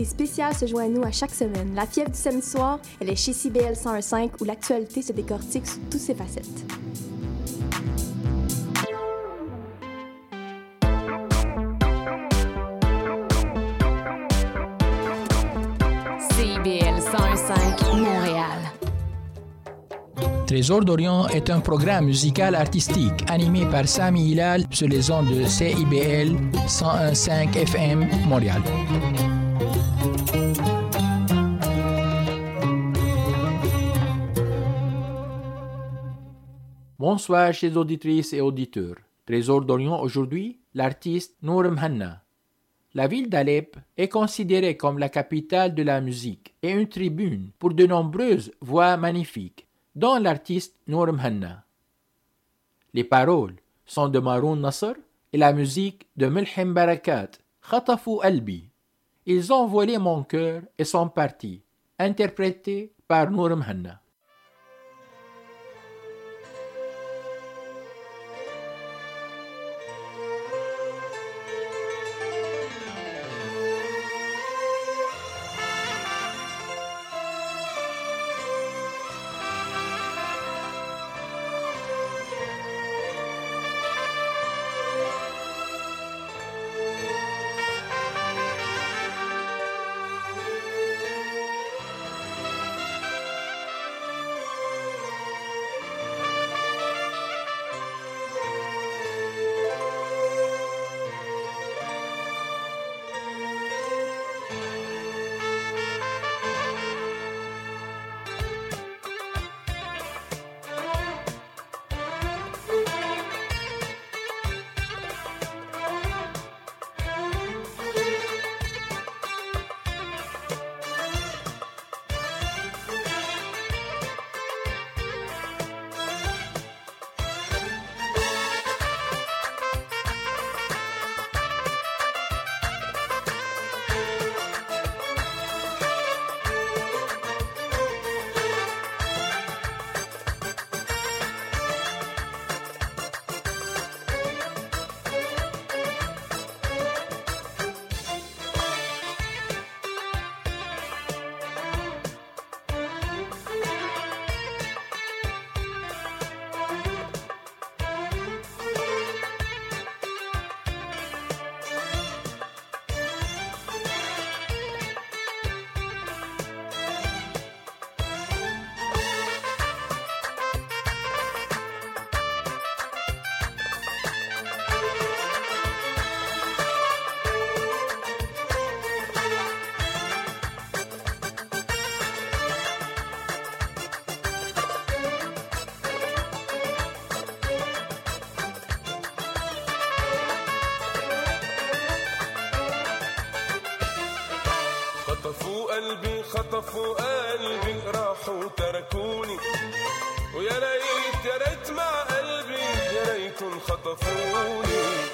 invité spécial se joint à nous à chaque semaine. La fièvre du samedi soir, elle est chez CBL 105 où l'actualité se décortique sous toutes ses facettes. CBL 105 Montréal. Trésor d'Orient est un programme musical artistique animé par Sami Hilal sur les ondes de CIBL 101.5 FM Montréal. Bonsoir chers auditrices et auditeurs. Trésor d'Orient aujourd'hui, l'artiste Nour Mhanna. La ville d'Alep est considérée comme la capitale de la musique et une tribune pour de nombreuses voix magnifiques, dont l'artiste Nour Mhanna. Les paroles sont de Maroun Nasser et la musique de Mulhim Barakat, Khatafu Albi. Ils ont volé mon cœur et sont partis, interprétés par Nour Mhanna. خطفوا قلبي راحوا تركوني. ويا ريت يا ريت مع قلبي يا ريتهم خطفوني.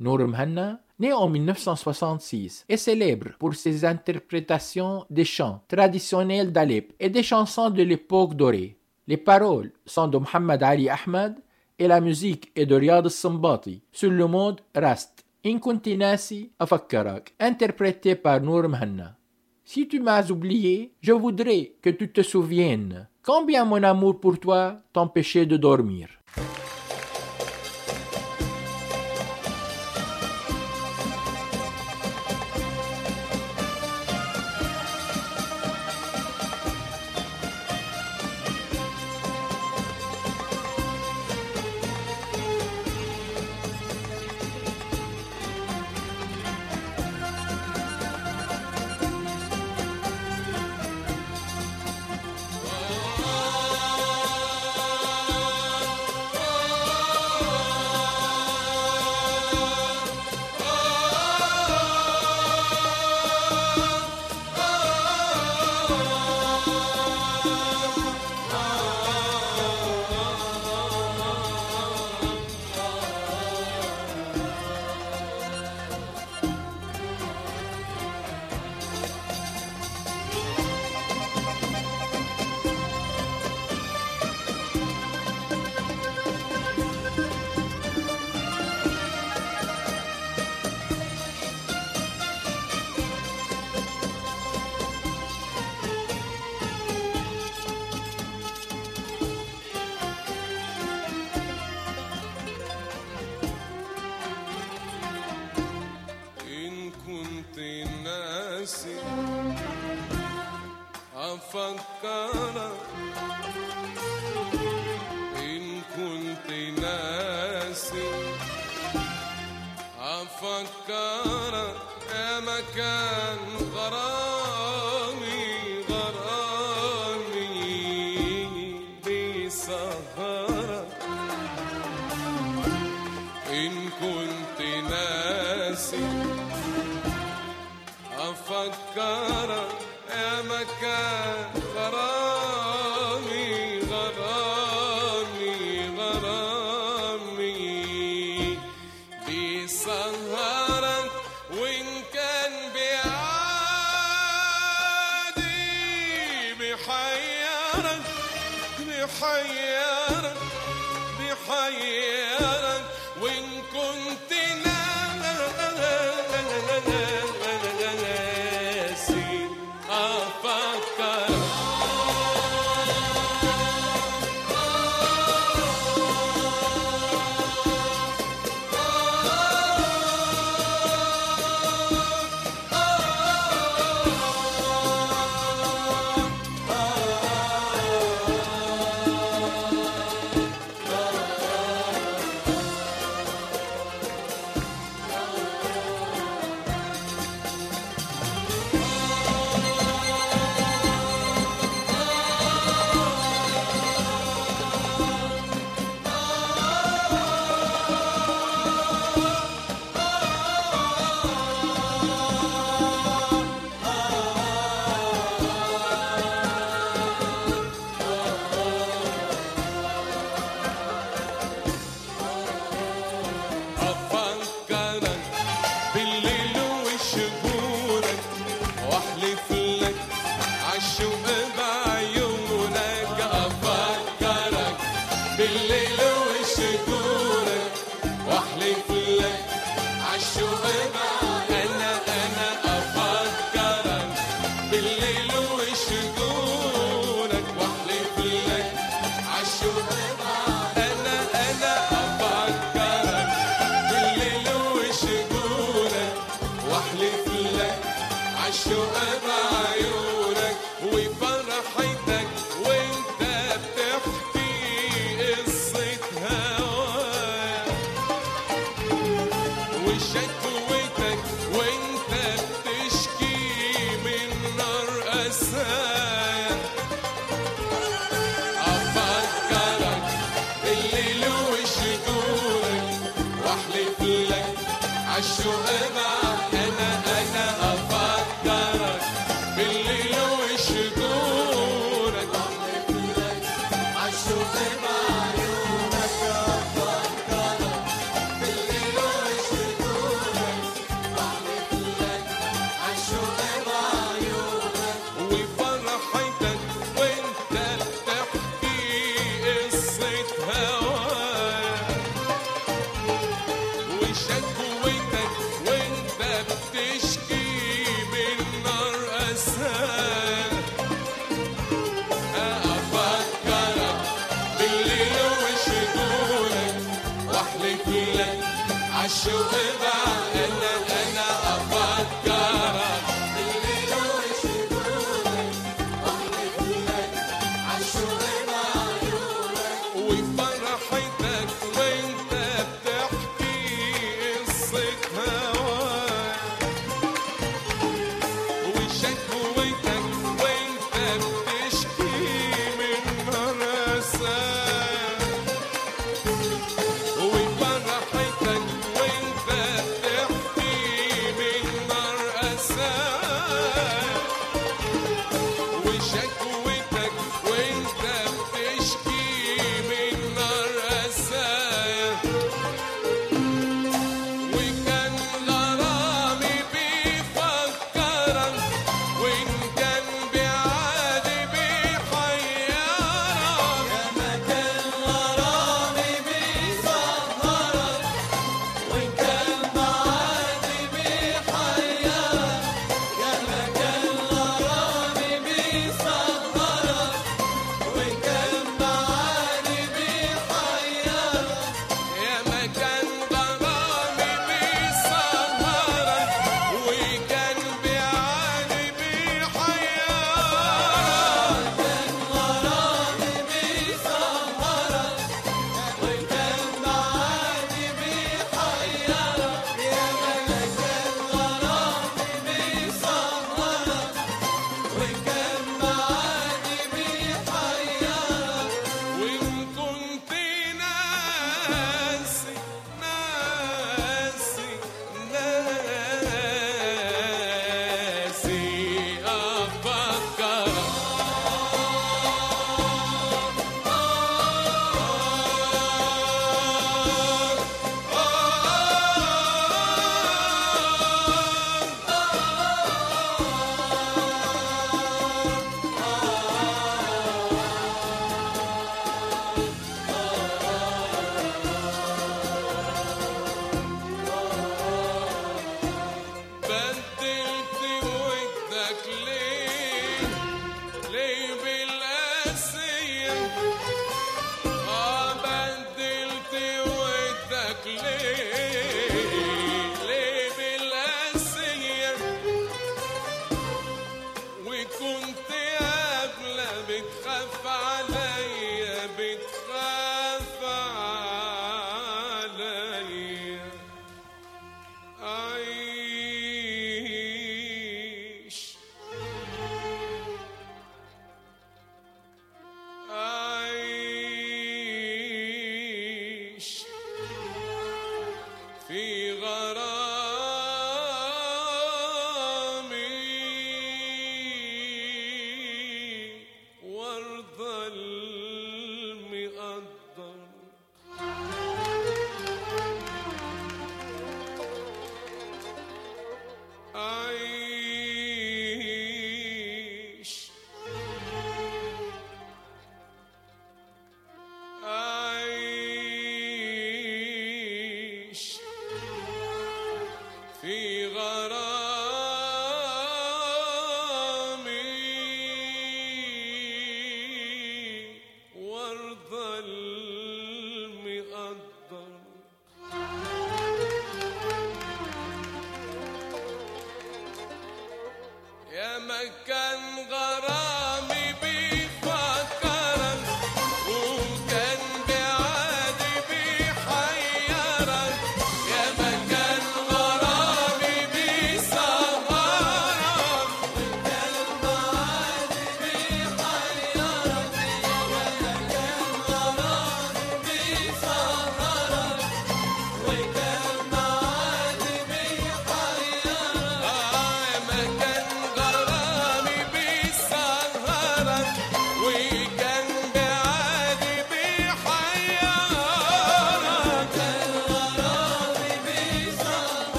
Nour Mhanna, né en 1966, est célèbre pour ses interprétations des chants traditionnels d'Alep et des chansons de l'époque dorée. Les paroles sont de Muhammad Ali Ahmad et la musique est de Riyad al-Sambati sur le mode Rast. In kunti nasi afakkarak, interprété par Nour Mhanna. Si tu m'as oublié, je voudrais que tu te souviennes combien mon amour pour toi t'empêchait de dormir. أفكرك إن كنت ناسي أفكرك يا مكان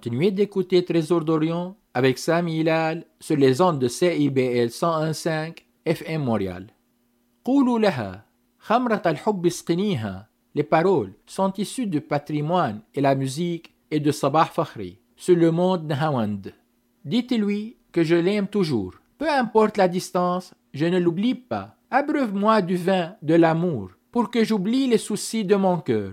Continuez d'écouter Trésor d'Orient avec Sam Hilal sur les ondes de CIBL 101.5 FM Montréal. قولوا لها خمرة الحب اسقنيها Les paroles sont issues du patrimoine et la musique et de Sabah Fakhri sur le monde Nahawand. Dites-lui que je l'aime toujours. Peu importe la distance, je ne l'oublie pas. Abreuve-moi du vin de l'amour pour que j'oublie les soucis de mon cœur.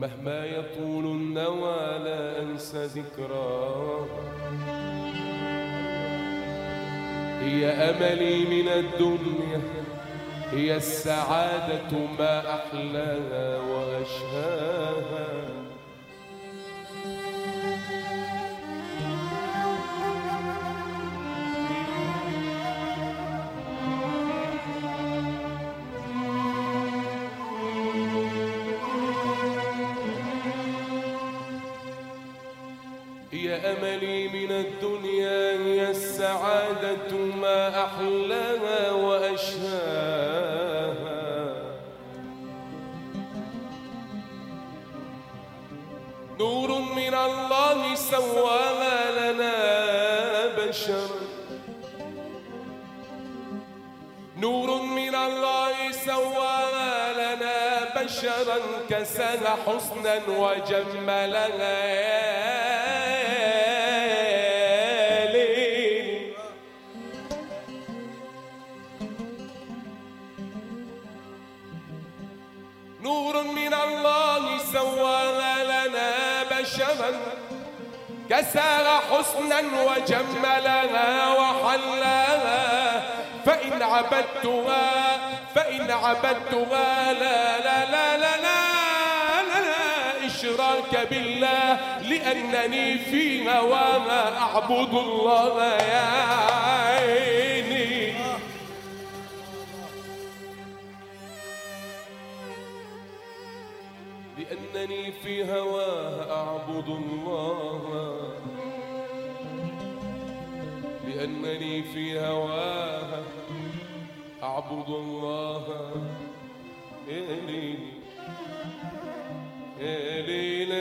مهما يطول النوى لا أنسى ذكراها هي أملي من الدنيا هي السعادة ما أحلاها وأشهاها. سواها لنا بشرا نور من الله سواها لنا بشرا كساها حسنا وجملها. كساها حسنا وجملها وحلاها فإن عبدتها فإن عبدتها لا لا لا لا لا, إشراك بالله لأنني في هواها أعبد الله. يا لأنني في هواها أعبد الله. لأنني في هواها أعبد الله. يا ليل يا ليل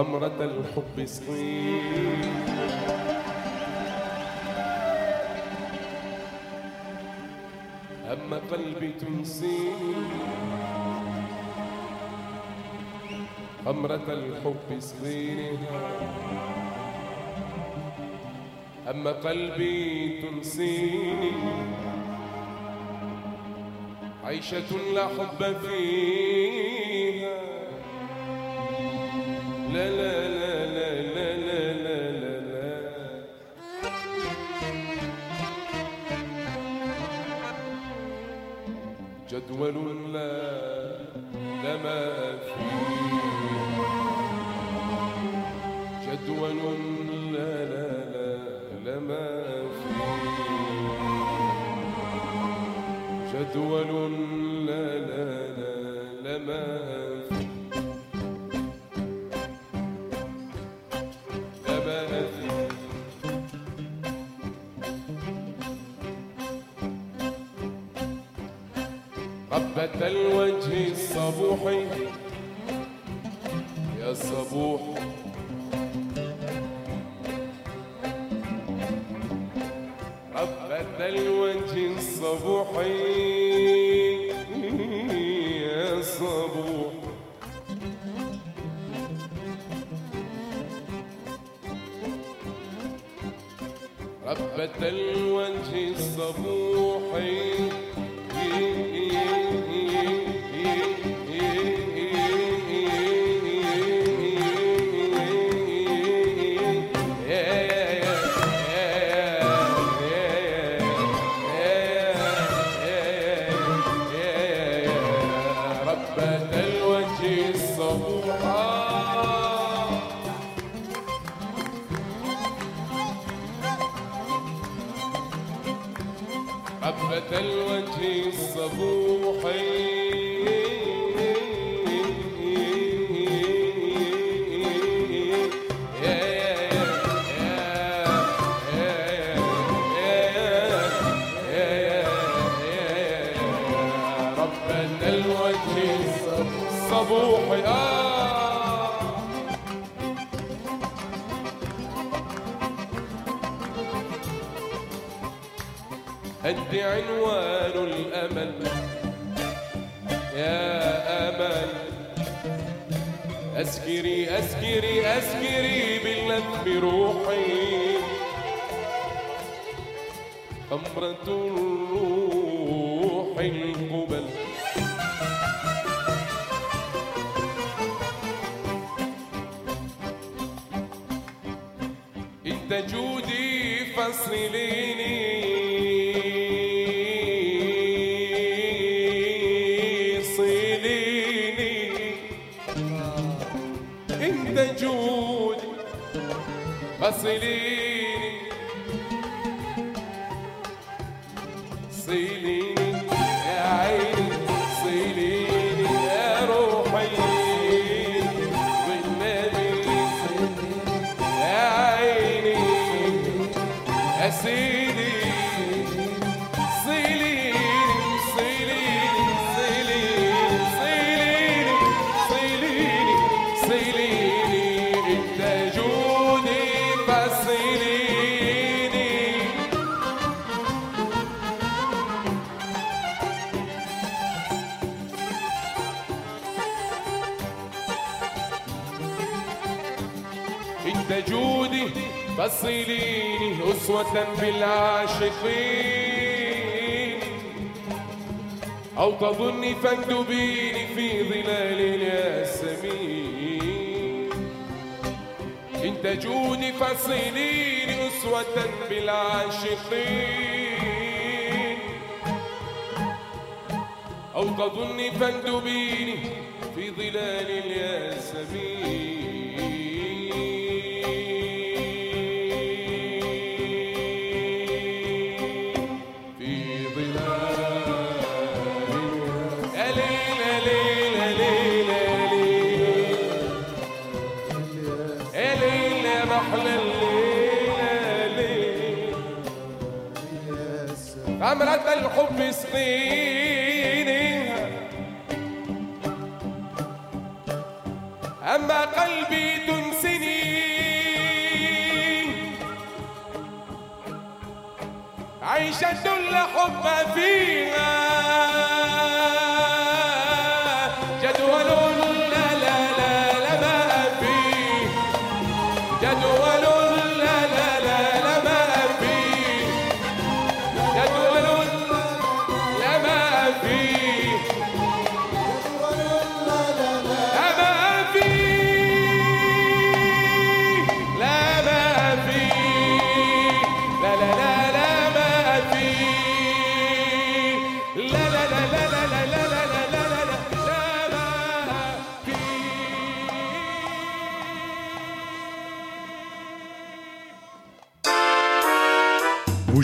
غمرة الحب صغير أما قلبي تنسيني غمرة الحب صغير أما قلبي تنسيني عيشة لا حب فيه. لي أسوة بالعاشقين. أو تظني فاكتبيني في ظلال الياسمين. إن تجوني فصليني أسوة بالعاشقين. أو تظني فاندبيني في ظلال الياسمين. الحب سقيني. أما قلبي تنسني. عيشة الحب فيها.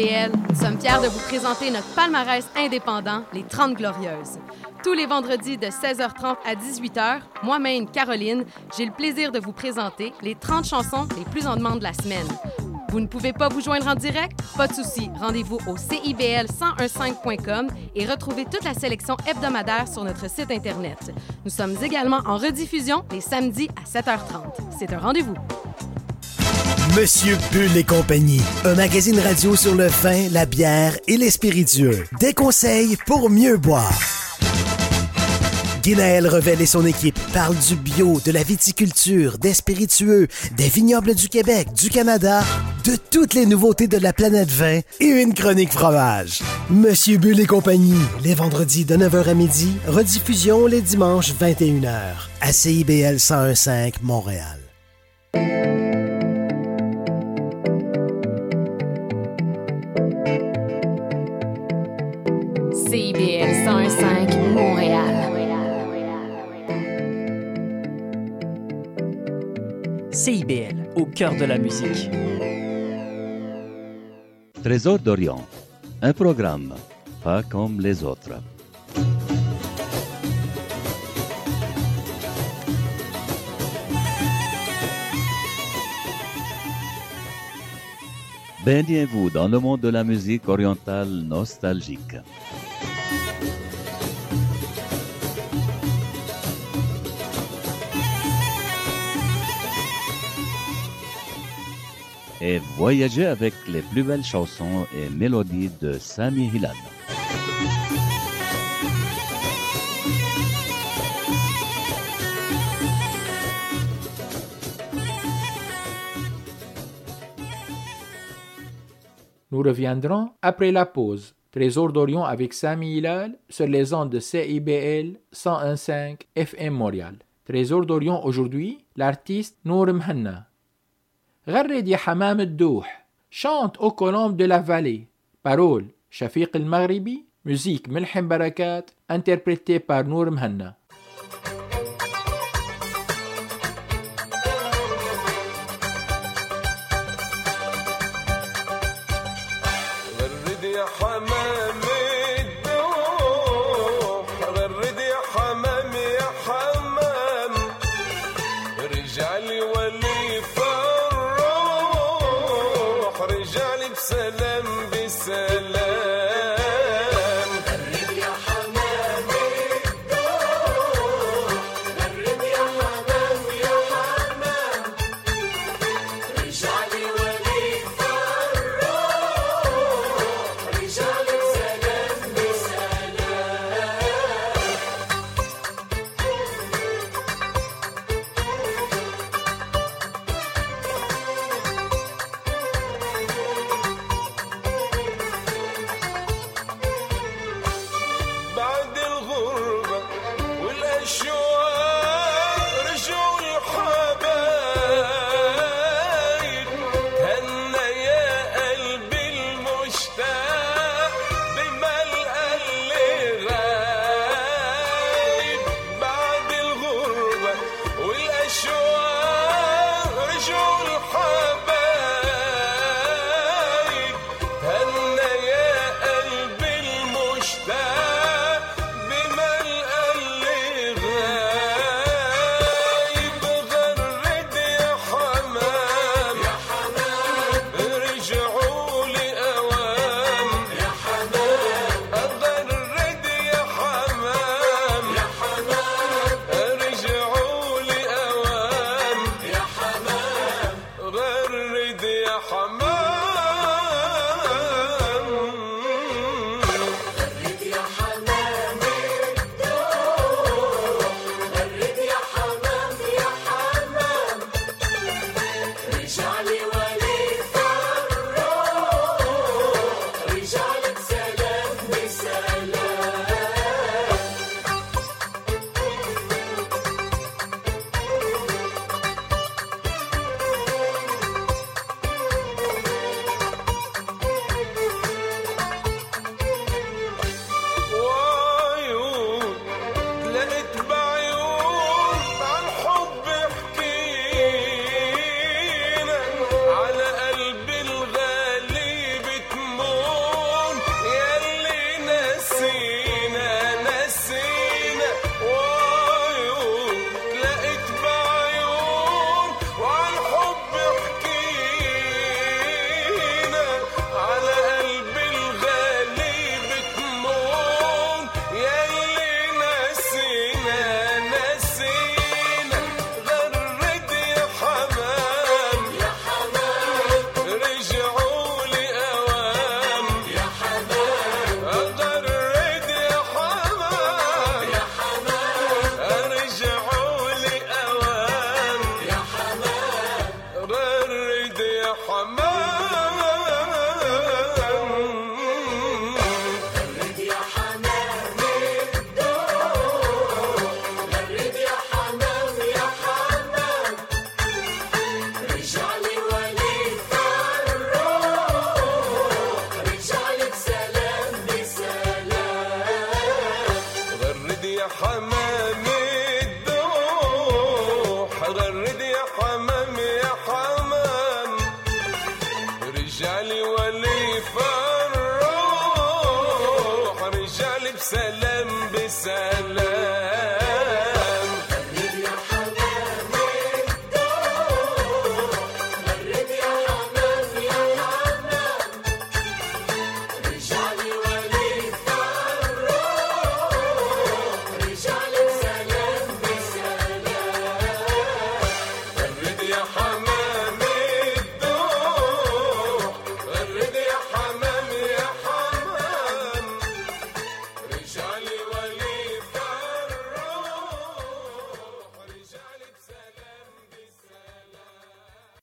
Nous sommes fiers de vous présenter notre palmarès indépendant, les 30 Glorieuses. Tous les vendredis de 16h30 à 18h, moi-même, Caroline, j'ai le plaisir de vous présenter les 30 chansons les plus en demande de la semaine. Vous ne pouvez pas vous joindre en direct? Pas de souci. Rendez-vous au CIBL1015.com et retrouvez toute la sélection hebdomadaire sur notre site Internet. Nous sommes également en rediffusion les samedis à 7h30. C'est un rendez-vous. Monsieur Bull et compagnie, un magazine radio sur le vin, la bière et les spiritueux. Des conseils pour mieux boire. Guinaël Revel et son équipe parlent du bio, de la viticulture, des spiritueux, des vignobles du Québec, du Canada, de toutes les nouveautés de la planète vin et une chronique fromage. Monsieur Bull et compagnie, les vendredis de 9h à midi, rediffusion les dimanches 21h à CIBL 1015 Montréal. CIBL 101.5 Montréal. CIBL, au cœur de la musique. Trésor d'Orient, un programme pas comme les autres. Baignez-vous dans le monde de la musique orientale nostalgique. Et voyagez avec les plus belles chansons et mélodies de Sami Hilal. Nous reviendrons après la pause. Trésor d'Orient avec Sami Hilal sur les ondes de CIBL 101.5 FM Montréal. Trésor d'Orient aujourd'hui, l'artiste Nour Mhanna. غرد يا حمام الدوح. شانت أو كولومب دو لا فالي بارول شفيق المغربي موسيقى ملحم بركات انتربريتي بار نور مهنا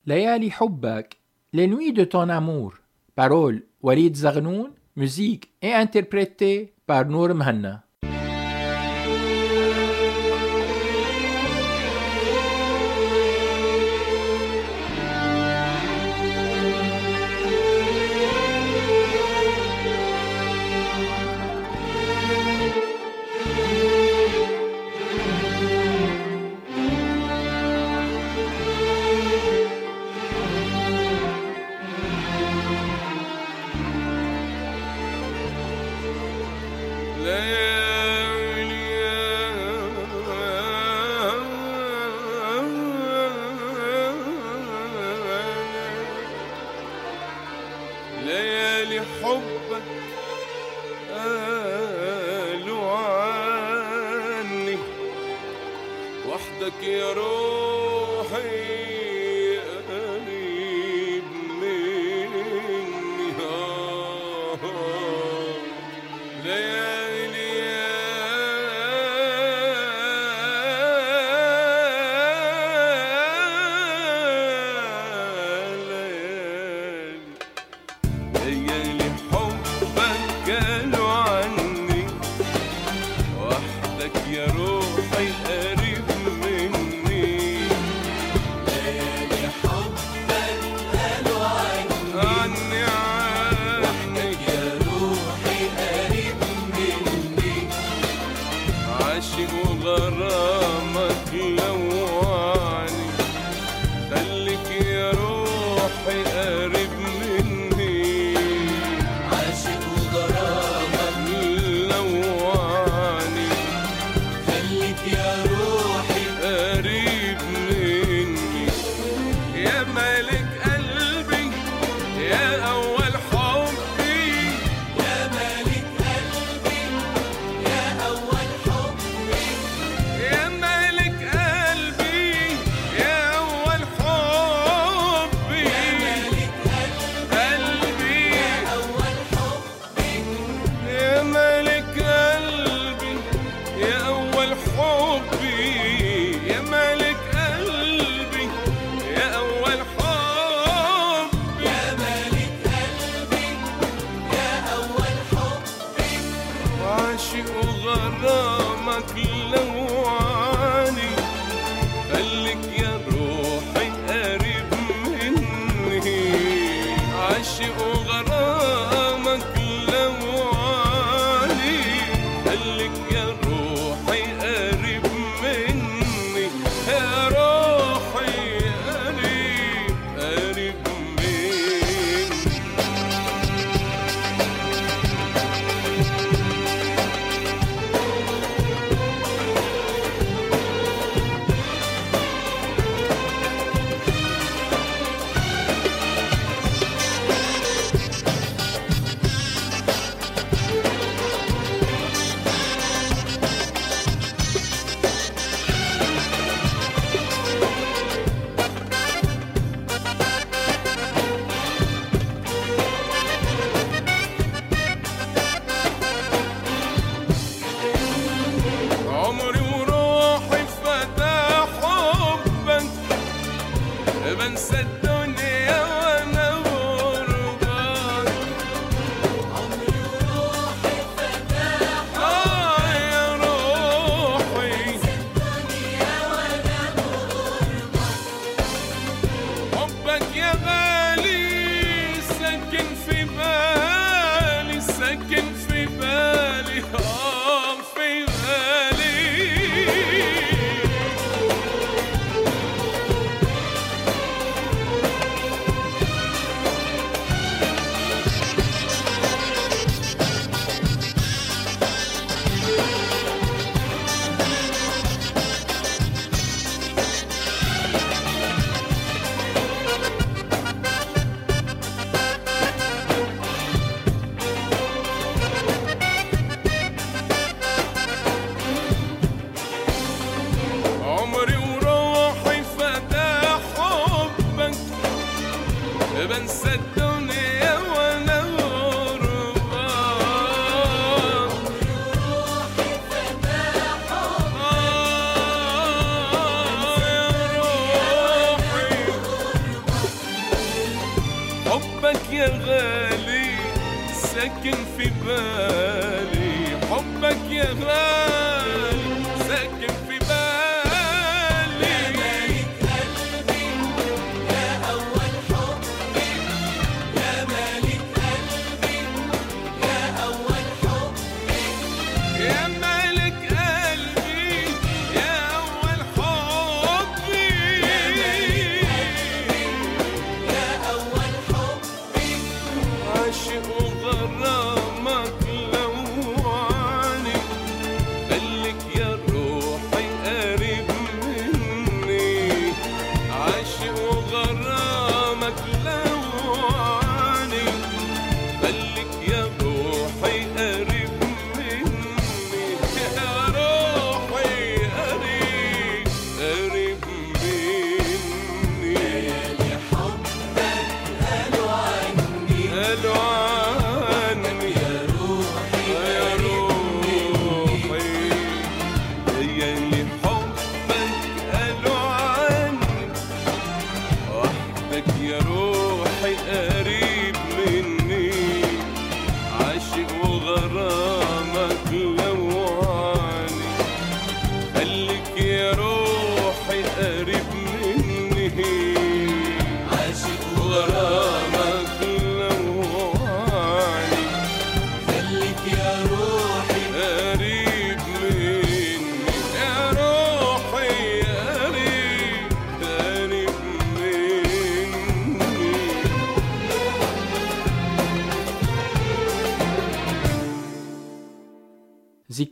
ليالي حبك Les nuits de ton amour. Paroles Walid Zagnoun. Musique et interprétée par Nour Mhanna.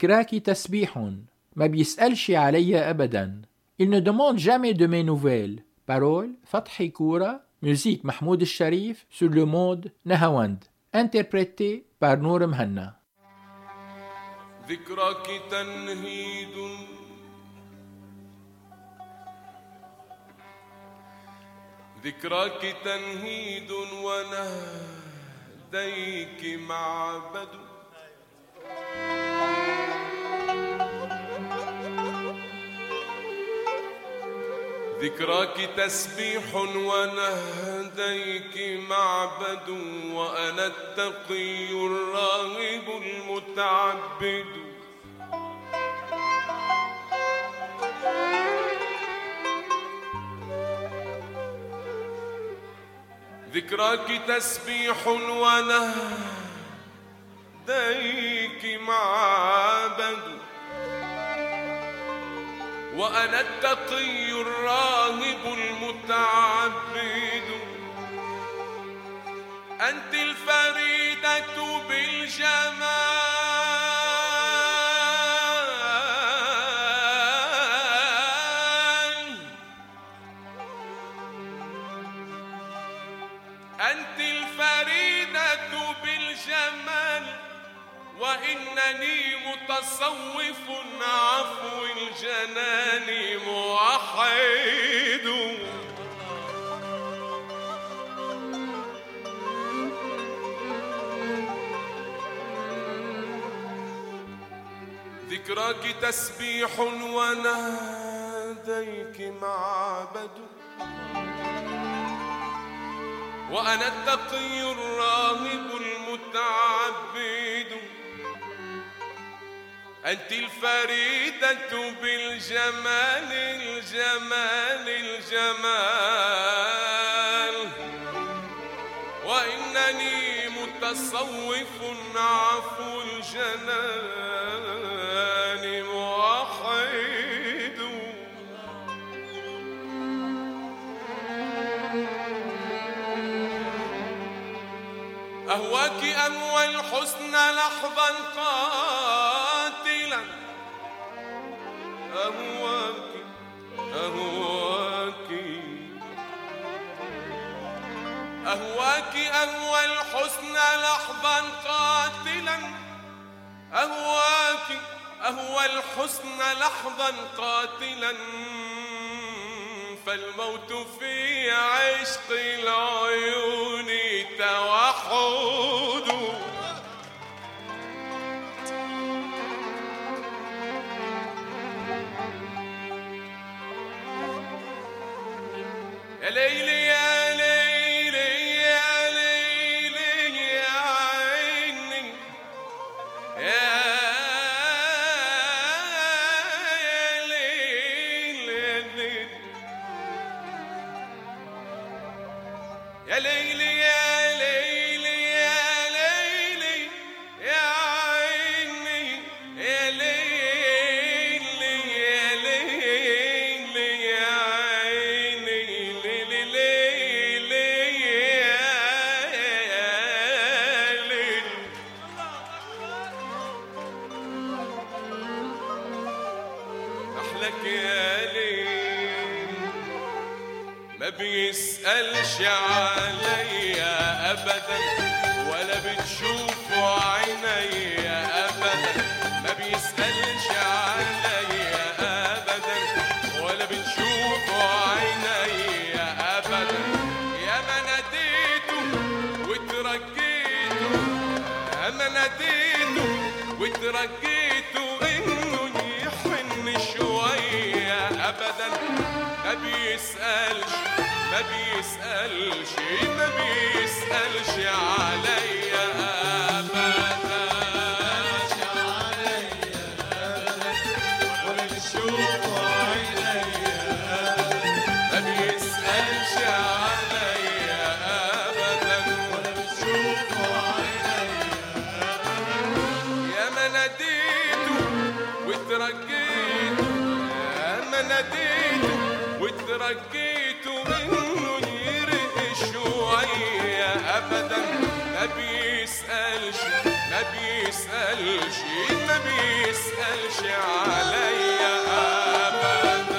ذكراك تسبيح ما بيسألش علي أبدا Il ne demande jamais de mes nouvelles. Parole Fathi Koura, musique Mahmoud Sharif sur le mode Nahawand, interprété par Nour Mhanna. ذكراك تنهيد ذكراك تنهيد ونهديك معبد ذكراك تسبيح ونهديك معبد وأنا التقي الراغب المتعبد. ذكراك تسبيح ونهديك معبد وأنا التقي الراهب المتعبد. أنت الفريدة بالجمال. ذكراك تسبيح وناديك معبد. وأنا التقي الراهب المتعبد. أنت الفريدة بالجمال الجمال الجمال. وإنني متصوف عفو الجنان. أهواك أهوى الحسن لحظا قاتلا. أهواك أهواك. أهواك أهوى الحسن لحظا قاتلا. أهواك أهوى الحسن لحظا قاتلا. فالموت في عشق العيون رجيته إنه يحن شوية. ابدا ما بيسألش ما بيسألش ما بيسألش عليا. رقيته منه يرق شوية أبدا. ما بيسألش ما بيسألش ما بيسألش عليا أبدا.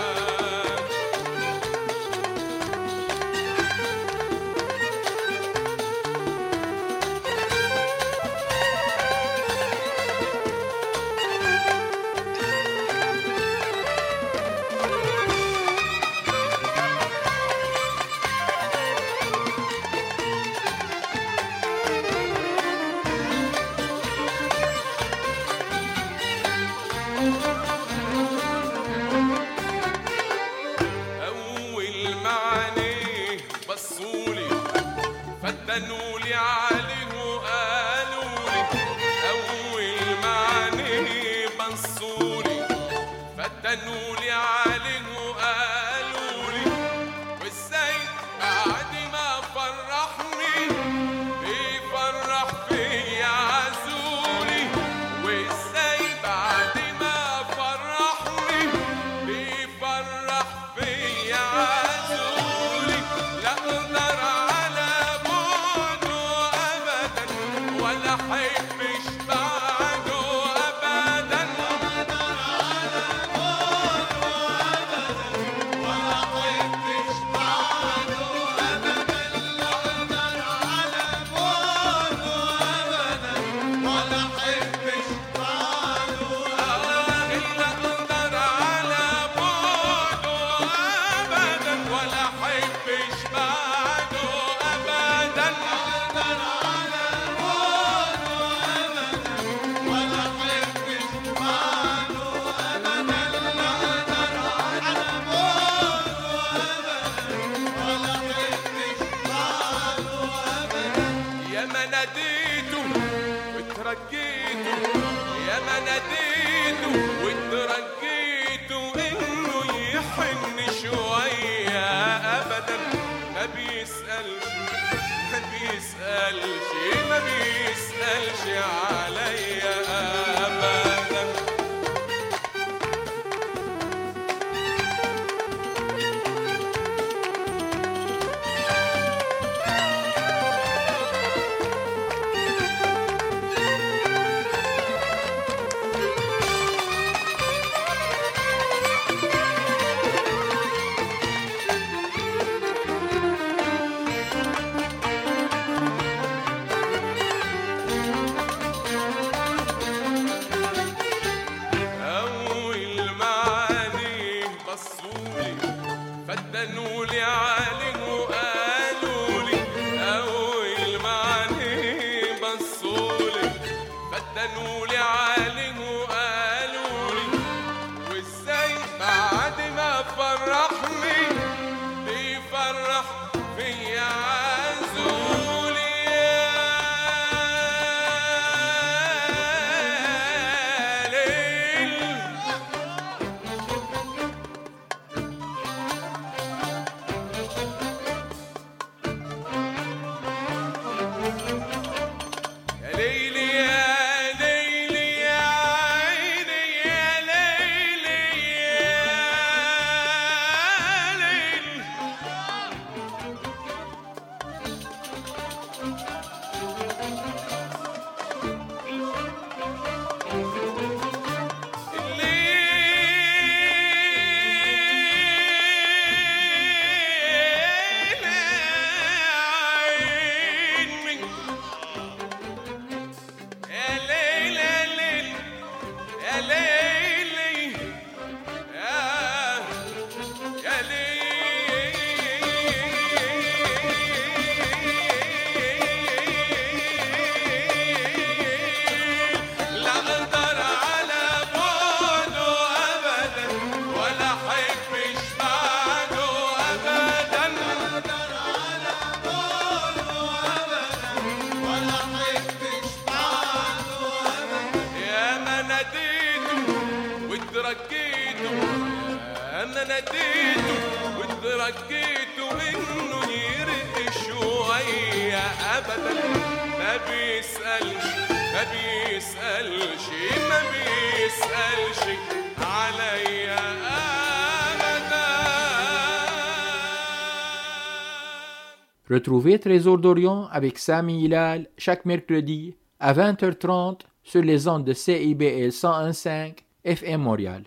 Retrouvez Trésor d'Orient avec Sami Hilal chaque mercredi à 20h30 sur les ondes de CIBL 101.5 FM Montréal.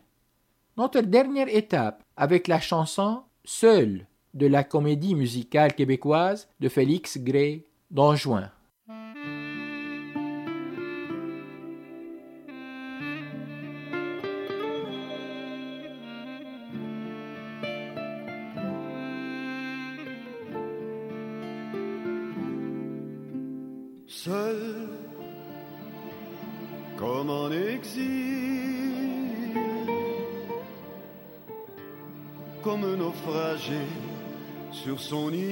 Notre dernière étape avec la chanson Seul de la comédie musicale québécoise de Félix Gray, Don Juan. son île.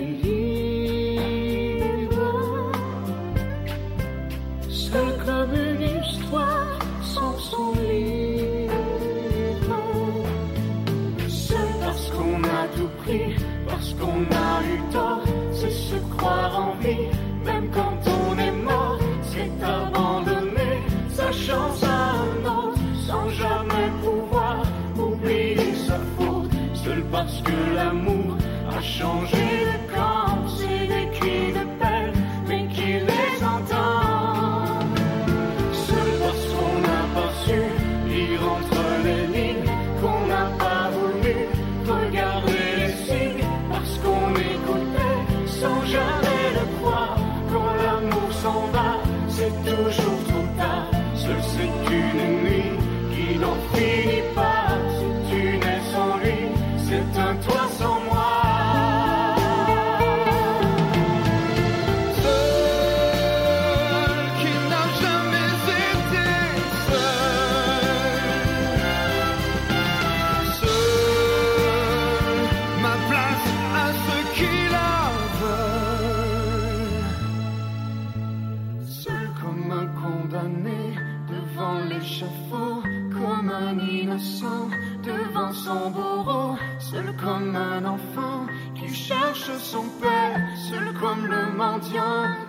Libre, seul comme une histoire sans son livre. Seul parce qu'on a tout pris, parce qu'on a eu tort. C'est se croire en vie même quand on est mort. C'est abandonner sa chance à un autre, sans jamais pouvoir oublier sa faute. Seul parce que l'amour a changé.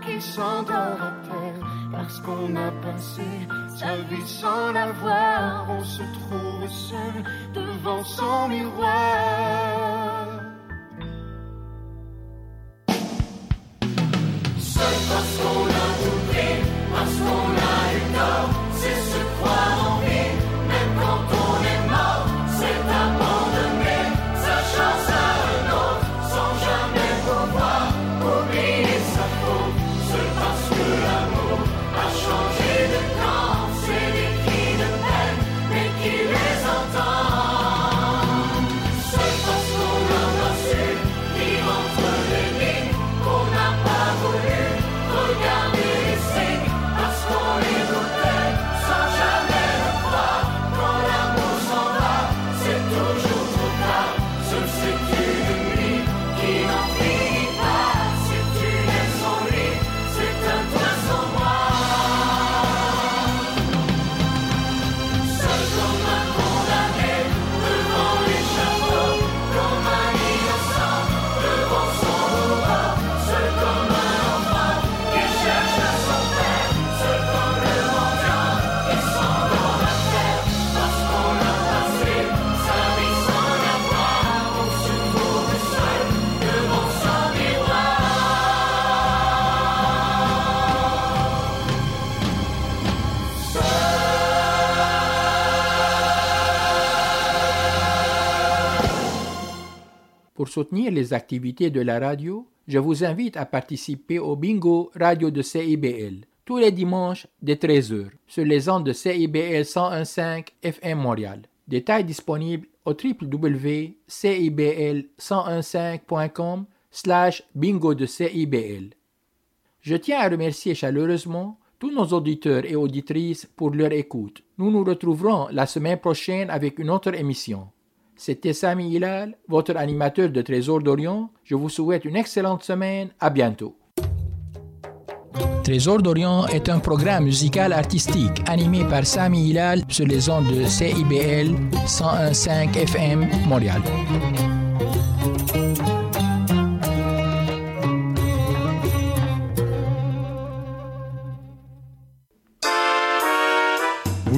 qui s'endort à terre parce qu'on a passé sa vie sans la voir. On se trouve seul devant son miroir. Soutenir les activités de la radio, je vous invite à participer au bingo radio de CIBL tous les dimanches dès 13h sur les ondes de CIBL 101.5 FM Montréal. Détails disponibles au www.cibl1015.com slash bingo de CIBL. Je tiens à remercier chaleureusement tous nos auditeurs et auditrices pour leur écoute. Nous nous retrouverons la semaine prochaine avec une autre émission. C'était Sami Hilal, votre animateur de Trésor d'Orient. Je vous souhaite une excellente semaine. À bientôt. Trésor d'Orient est un programme musical artistique animé par Sami Hilal sur les ondes de CIBL 101.5 FM Montréal.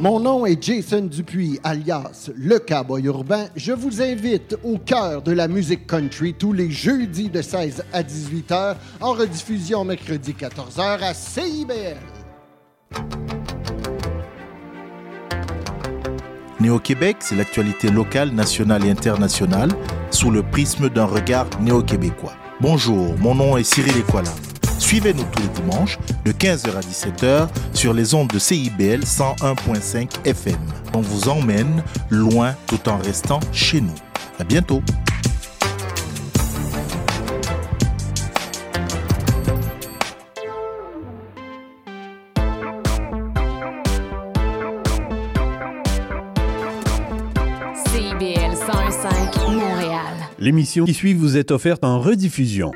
Mon nom est Jason Dupuis, alias Le Cowboy Urbain. Je vous invite au cœur de la musique country tous les jeudis de 16 à 18 h, en rediffusion mercredi 14 h à CIBL. Néo-Québec, c'est l'actualité locale, nationale et internationale sous le prisme d'un regard néo-québécois. Bonjour, mon nom est Cyril Equala. Suivez-nous tous les dimanches de 15h à 17h sur les ondes de CIBL 101.5 FM. On vous emmène loin tout en restant chez nous. À bientôt. CIBL 101.5 Montréal. L'émission qui suit vous est offerte en rediffusion.